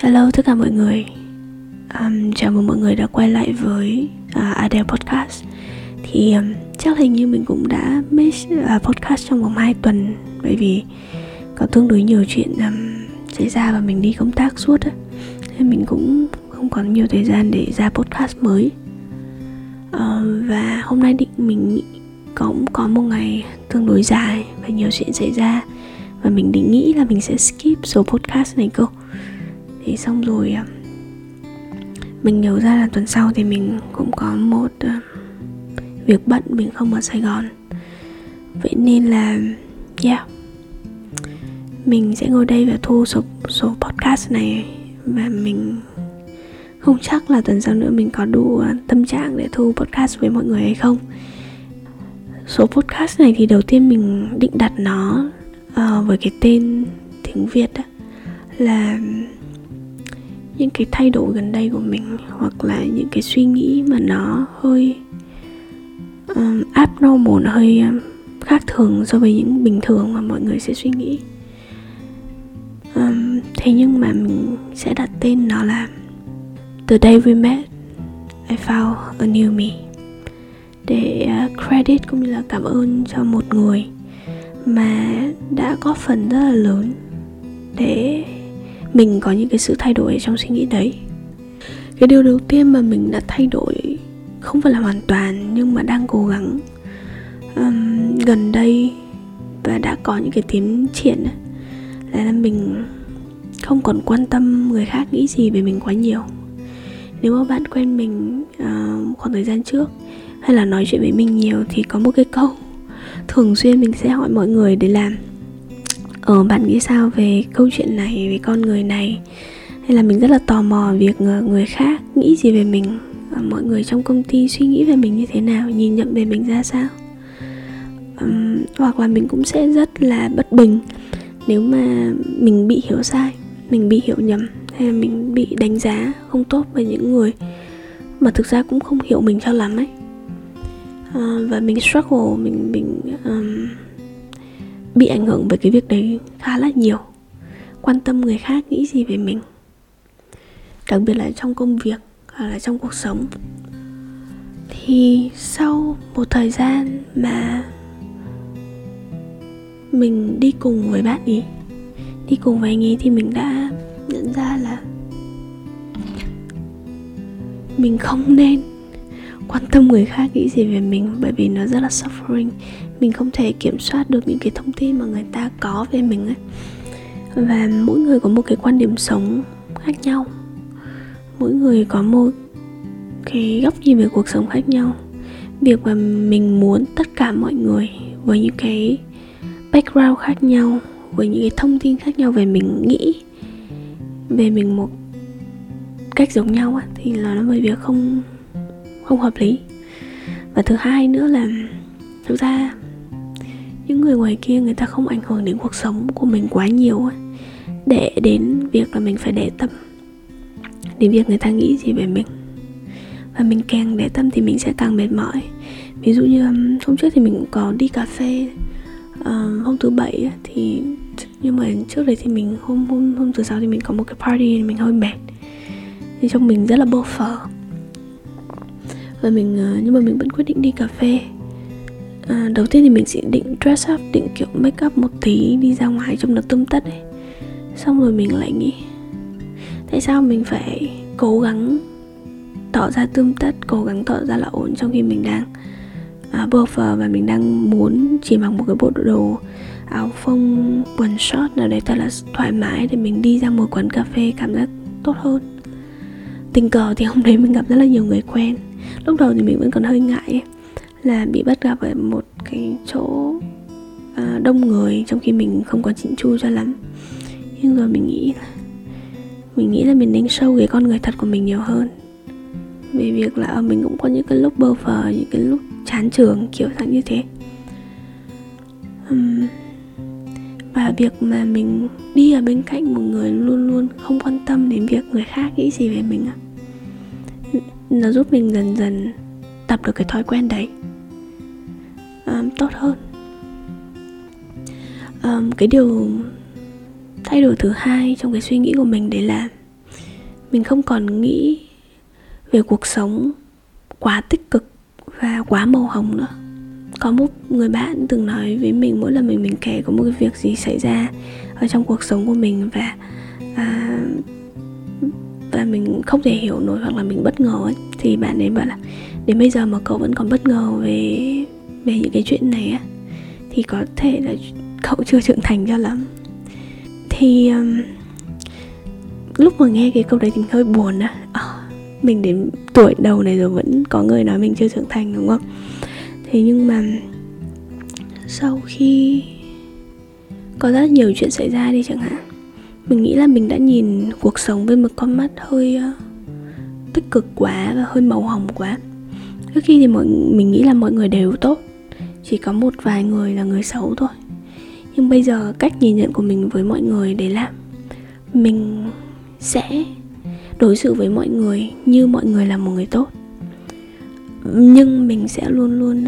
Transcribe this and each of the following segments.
Hello tất cả mọi người. Um, Chào mừng mọi người đã quay lại với uh, Adele Podcast. Thì um, chắc hình như mình cũng đã miss uh, podcast trong vòng 2 tuần Bởi vì có tương đối nhiều chuyện um, xảy ra và mình đi công tác suốt á. Nên mình cũng không còn nhiều thời gian để ra podcast mới. Uh, Và hôm nay định mình cũng có một ngày tương đối dài và nhiều chuyện xảy ra. Và mình định nghĩ là mình sẽ skip số podcast này cơ thì xong rồi à, mình nhớ ra là tuần sau thì mình cũng có một à, việc bận mình không ở sài gòn. Vậy nên là yeah mình sẽ ngồi đây và thu số số podcast này. Và mình không chắc là tuần sau nữa mình có đủ à, tâm trạng để thu podcast với mọi người hay không. Số podcast này thì đầu tiên mình định đặt nó uh, với cái tên tiếng việt đó là những cái thay đổi gần đây của mình hoặc là những cái suy nghĩ mà nó hơi um, abnormal nó hơi um, khác thường so với những bình thường mà mọi người sẽ suy nghĩ. Um, thế nhưng mà mình sẽ đặt tên nó là The day we met I found a new me. Để uh, credit cũng như là cảm ơn cho một người mà đã có phần rất là lớn để mình có những cái sự thay đổi trong suy nghĩ đấy. Cái điều đầu tiên mà mình đã thay đổi không phải là hoàn toàn nhưng mà đang cố gắng um, gần đây và đã có những cái tiến triển là mình không còn quan tâm người khác nghĩ gì về mình quá nhiều. Nếu mà bạn quen mình uh, khoảng thời gian trước hay là nói chuyện với mình nhiều thì có một cái câu thường xuyên mình sẽ hỏi mọi người để làm ờ bạn nghĩ sao về câu chuyện này về con người này? Hay là mình rất là tò mò việc ờ, người khác nghĩ gì về mình? Và mọi người trong công ty suy nghĩ về mình như thế nào nhìn nhận về mình ra sao? Um, hoặc là mình cũng sẽ rất là bất bình nếu mà mình bị hiểu sai mình bị hiểu nhầm hay là mình bị đánh giá không tốt bởi những người mà thực ra cũng không hiểu mình cho lắm ấy. Uh, và mình struggle mình mình um, bị ảnh hưởng bởi cái việc đấy khá là nhiều. Quan tâm người khác nghĩ gì về mình. Đặc biệt là trong công việc hoặc là trong cuộc sống. Thì sau một thời gian mà mình đi cùng với bạn ý, đi cùng với anh ấy thì mình đã nhận ra là mình không nên quan tâm người khác nghĩ gì về mình bởi vì nó rất là suffering mình không thể kiểm soát được những cái thông tin mà người ta có về mình ấy. Và mỗi người có một cái quan điểm sống khác nhau. Mỗi người có một cái góc nhìn về cuộc sống khác nhau. Việc mà mình muốn tất cả mọi người với những cái background khác nhau với những cái thông tin khác nhau về mình nghĩ về mình một cách giống nhau ấy, thì là nó bởi việc không không hợp lý. Và thứ hai nữa là thực ra những người ngoài kia người ta không ảnh hưởng đến cuộc sống của mình quá nhiều ấy. để đến việc là mình phải để tâm đến việc người ta nghĩ gì về mình. Và mình càng để tâm thì mình sẽ càng mệt mỏi. Ví dụ như hôm trước thì mình cũng có đi cà phê uh, hôm thứ bảy thì nhưng mà trước đấy thì mình hôm hôm hôm thứ sáu thì mình có một cái party mình hơi mệt. Thì trong mình rất là bơ phờ và mình ờ, nhưng mà mình vẫn quyết định đi cà phê à, đầu tiên thì mình sẽ định dress up định kiểu make up một tí đi ra ngoài trông nó tươm tất ấy xong rồi mình lại nghĩ tại sao mình phải cố gắng tỏ ra tươm tất cố gắng tỏ ra là ổn trong khi mình đang à, buffer và mình đang muốn chỉ mặc một cái bộ đồ áo phông quần short nào đấy thật là thoải mái để mình đi ra một quán cà phê cảm giác tốt hơn. Tình cờ thì hôm đấy mình gặp rất là nhiều người quen. Lúc đầu thì mình vẫn còn hơi ngại. ấy là bị bắt gặp ở một cái chỗ à, đông người trong khi mình không có chỉnh chu cho lắm nhưng rồi mình nghĩ là mình nghĩ là mình nên sâu cái con người thật của mình nhiều hơn về việc là ờ, mình cũng có những cái lúc bơ phờ những cái lúc chán trường kiểu dạng như thế uhm. và việc mà mình đi ở bên cạnh một người luôn luôn không quan tâm đến việc người khác nghĩ gì về mình nó giúp mình dần dần tập được cái thói quen đấy. Um, tốt hơn. Um, cái điều thay đổi thứ hai trong cái suy nghĩ của mình đấy là mình không còn nghĩ về cuộc sống quá tích cực và quá màu hồng nữa. Có một người bạn từng nói với mình mỗi lần mình mình kể có một cái việc gì xảy ra ở trong cuộc sống của mình và à, là mình không thể hiểu nổi hoặc là mình bất ngờ ấy thì bạn ấy bảo là đến bây giờ mà cậu vẫn còn bất ngờ về về những cái chuyện này á thì có thể là cậu chưa trưởng thành cho lắm. Thì um, lúc mà nghe cái câu đấy thì mình hơi buồn á. À, mình đến tuổi đầu này rồi vẫn có người nói mình chưa trưởng thành đúng không? Thế nhưng mà sau khi có rất nhiều chuyện xảy ra đi chẳng hạn mình nghĩ là mình đã nhìn cuộc sống với một con mắt hơi ờ, tích cực quá và hơi màu hồng quá. Đôi khi thì mọi mình nghĩ là mọi người đều tốt chỉ có một vài người là người xấu thôi. Nhưng bây giờ cách nhìn nhận của mình với mọi người để làm mình sẽ đối xử với mọi người như mọi người là một người tốt. Nhưng mình sẽ luôn luôn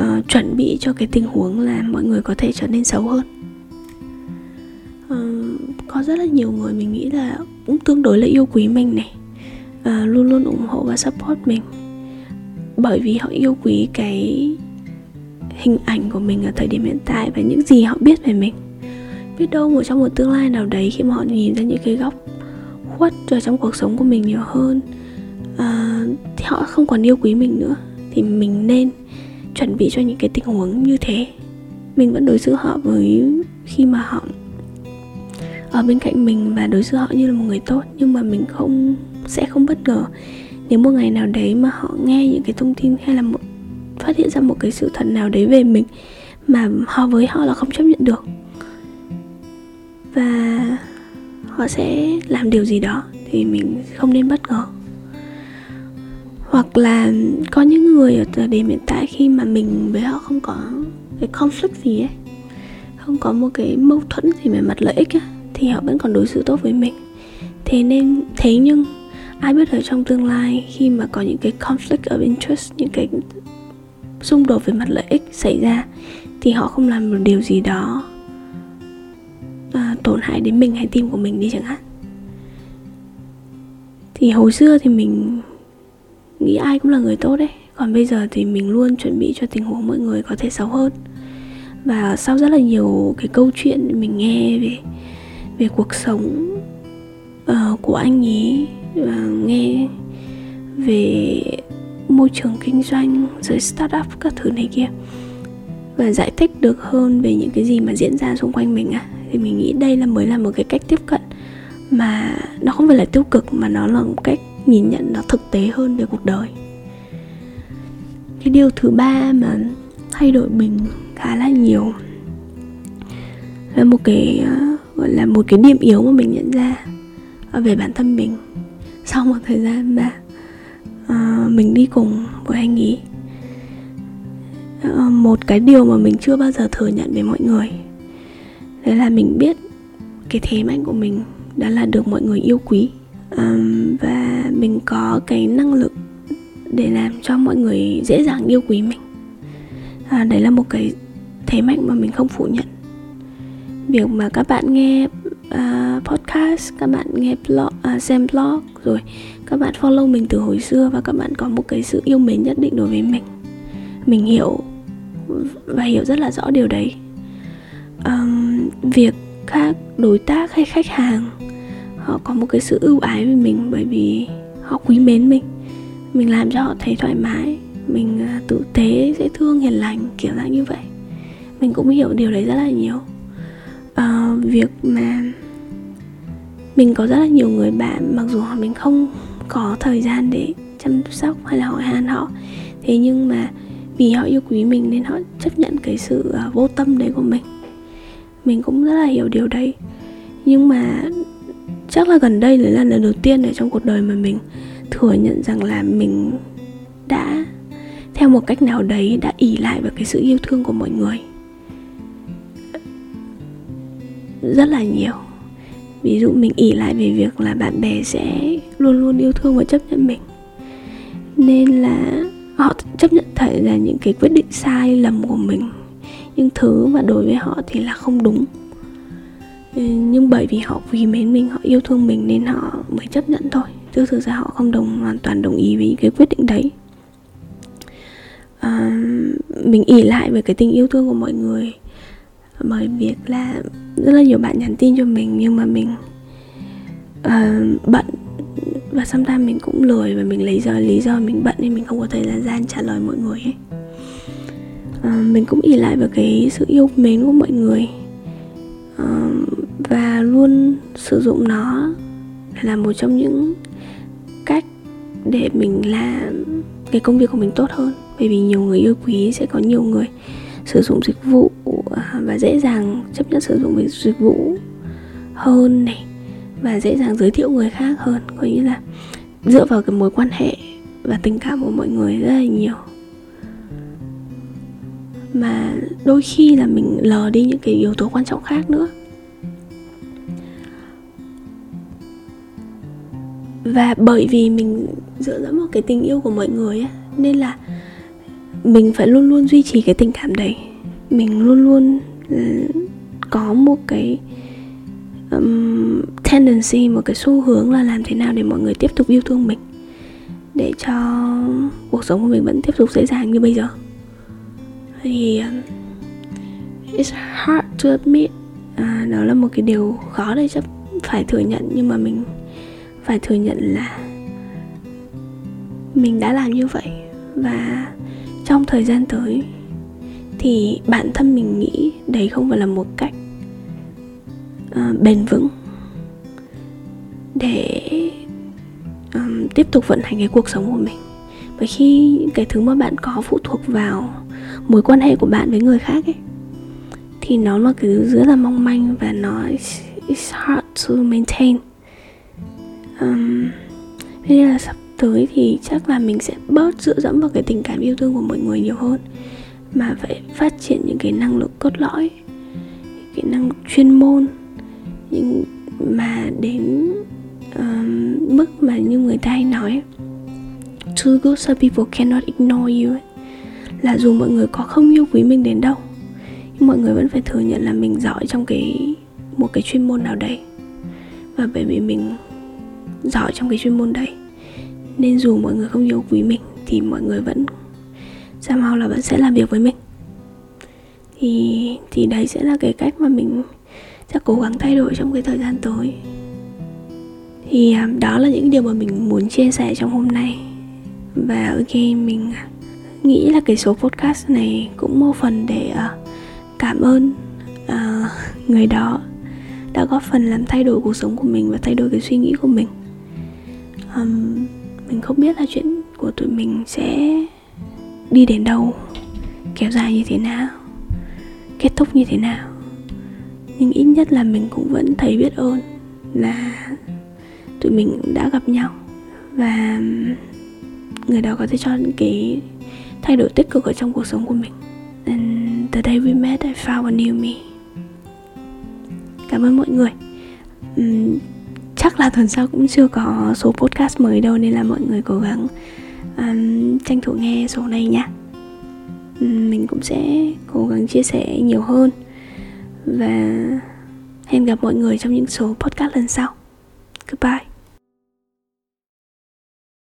uh, chuẩn bị cho cái tình huống là mọi người có thể trở nên xấu hơn uh, có rất là nhiều người mình nghĩ là cũng tương đối là yêu quý mình này. Uh, luôn luôn ủng hộ và support mình. Bởi vì họ yêu quý cái hình ảnh của mình ở thời điểm hiện tại và những gì họ biết về mình. Biết đâu một trong một tương lai nào đấy khi mà họ nhìn ra những cái góc khuất rồi trong cuộc sống của mình nhiều hơn à, thì họ không còn yêu quý mình nữa. Thì mình nên chuẩn bị cho những cái tình huống như thế. Mình vẫn đối xử họ với khi mà họ ở bên cạnh mình và đối xử họ như là một người tốt nhưng mà mình không sẽ không bất ngờ. Nếu một ngày nào đấy mà họ nghe những cái thông tin hay là một phát hiện ra một cái sự thật nào đấy về mình mà họ với họ là không chấp nhận được và họ sẽ làm điều gì đó thì mình không nên bất ngờ. Hoặc là có những người ở thời điểm hiện tại khi mà mình với họ không có cái conflict gì ấy không có một cái mâu thuẫn gì về mặt lợi ích ấy, thì họ vẫn còn đối xử tốt với mình. Thế nên thế nhưng ai biết ở trong tương lai khi mà có những cái conflict of interest những cái xung đột về mặt lợi ích xảy ra thì họ không làm một điều gì đó à, tổn hại đến mình hay tim của mình đi chẳng hạn. Thì hồi xưa thì mình nghĩ ai cũng là người tốt đấy còn bây giờ thì mình luôn chuẩn bị cho tình huống mọi người có thể xấu hơn. Và sau rất là nhiều cái câu chuyện mình nghe về về cuộc sống uh, của anh ấy và nghe về môi trường kinh doanh rồi startup các thứ này kia. Và giải thích được hơn về những cái gì mà diễn ra xung quanh mình à thì mình nghĩ đây là mới là một cái cách tiếp cận mà nó không phải là tiêu cực mà nó là một cách nhìn nhận nó thực tế hơn về cuộc đời. Cái điều thứ ba mà thay đổi mình khá là nhiều là một cái ờ, gọi là một cái điểm yếu mà mình nhận ra à, về bản thân mình. Sau một thời gian mà uh, mình đi cùng với anh ý uh, à, một cái điều mà mình chưa bao giờ thừa nhận với mọi người đấy là mình biết cái thế mạnh của mình đó là được mọi người yêu quý um, và mình có cái năng lực để làm cho mọi người dễ dàng yêu quý mình. À, đấy là một cái thế mạnh mà mình không phủ nhận việc mà các bạn nghe uh, podcast các bạn nghe blog uh, xem blog rồi các bạn follow mình từ hồi xưa và các bạn có một cái sự yêu mến nhất định đối với mình. Mình hiểu và hiểu rất là rõ điều đấy. Um, việc các đối tác hay khách hàng họ có một cái sự ưu ái với mình bởi vì họ quý mến mình. Mình làm cho họ thấy thoải mái mình à, tử tế dễ thương hiền lành kiểu dạng như vậy. Mình cũng hiểu điều đấy rất là nhiều việc mà mình có rất là nhiều người bạn, mặc dù họ mình không có thời gian để chăm sóc hay là hỏi han họ. Thế nhưng mà vì họ yêu quý mình nên họ chấp nhận cái sự à, vô tâm đấy của mình. Mình cũng rất là hiểu điều đấy. Nhưng mà chắc là gần đây là lần đầu tiên ở trong cuộc đời mà mình thừa nhận rằng là mình đã, theo một cách nào đấy, đã ỉ lại vào cái sự yêu thương của mọi người. Rất là nhiều. Ví dụ mình ỉ lại về việc là bạn bè sẽ luôn luôn yêu thương và chấp nhận mình. Nên là họ chấp nhận thấy là những cái quyết định sai lầm của mình. Nhưng thứ mà đối với họ thì là không đúng. Ừ, nhưng bởi vì họ quý mến mình họ yêu thương mình nên họ mới chấp nhận thôi. Chứ thực ra họ không đồng hoàn toàn đồng ý với cái quyết định đấy. À, mình ỉ lại về cái tình yêu thương của mọi người. Bởi việc là rất là nhiều bạn nhắn tin cho mình nhưng mà mình uh, bận. Và sometimes mình cũng lười và mình lấy do lý do mình bận nên mình không có thời gian trả lời mọi người ấy. Uh, mình cũng ỉ lại vào cái sự yêu mến của mọi người. Uh, và luôn sử dụng nó là một trong những cách để mình làm cái công việc của mình tốt hơn. Bởi vì nhiều người yêu quý sẽ có nhiều người sử dụng dịch vụ của và dễ dàng chấp nhận sử dụng dịch vụ hơn này và dễ dàng giới thiệu người khác hơn. Có nghĩa là dựa vào cái mối quan hệ và tình cảm của mọi người rất là nhiều. Mà đôi khi là mình lờ đi những cái yếu tố quan trọng khác nữa. Và bởi vì mình dựa dẫm vào cái tình yêu của mọi người ấy, nên là mình phải luôn luôn duy trì cái tình cảm đấy mình luôn luôn ừ, có một cái um, tendency một cái xu hướng là làm thế nào để mọi người tiếp tục yêu thương mình để cho cuộc sống của mình vẫn tiếp tục dễ dàng như bây giờ. Thì it's hard to admit à, đó là một cái điều khó để chấp phải thừa nhận nhưng mà mình phải thừa nhận là mình đã làm như vậy. Và trong thời gian tới thì bản thân mình nghĩ đấy không phải là một cách uh, bền vững để um, tiếp tục vận hành cái cuộc sống của mình. Bởi khi cái thứ mà bạn có phụ thuộc vào mối quan hệ của bạn với người khác ấy thì nó là cái thứ rất là mong manh và nó it's hard to maintain. Um, nên là sắp tới thì chắc là mình sẽ bớt dựa dẫm vào cái tình cảm yêu thương của mọi người nhiều hơn mà phải phát triển những cái năng lực cốt lõi cái năng lực chuyên môn. Nhưng mà đến um, mức mà như người ta hay nói too good so people cannot ignore you là dù mọi người có không yêu quý mình đến đâu nhưng mọi người vẫn phải thừa nhận là mình giỏi trong cái một cái chuyên môn nào đấy. Và bởi vì mình giỏi trong cái chuyên môn đấy nên dù mọi người không yêu quý mình thì mọi người vẫn somehow là vẫn sẽ làm việc với mình. Thì thì đấy sẽ là cái cách mà mình sẽ cố gắng thay đổi trong cái thời gian tới. Thì à, đó là những điều mà mình muốn chia sẻ trong hôm nay. Và ok mình à, nghĩ là cái số podcast này cũng một phần để uh, cảm ơn uh, người đó đã góp phần làm thay đổi cuộc sống của mình và thay đổi cái suy nghĩ của mình. Um, mình không biết là chuyện của tụi mình sẽ đi đến đâu kéo dài như thế nào kết thúc như thế nào. Nhưng ít nhất là mình cũng vẫn thấy biết ơn là tụi mình đã gặp nhau. Và người đó có thể cho những cái thay đổi tích cực ở trong cuộc sống của mình. And the day we met I found a new me. Cảm ơn mọi người. Uhm, chắc là tuần sau cũng chưa có số podcast mới đâu nên là mọi người cố gắng um, tranh thủ nghe số này nha um, mình cũng sẽ cố gắng chia sẻ nhiều hơn. Và hẹn gặp mọi người trong những số podcast lần sau. Goodbye.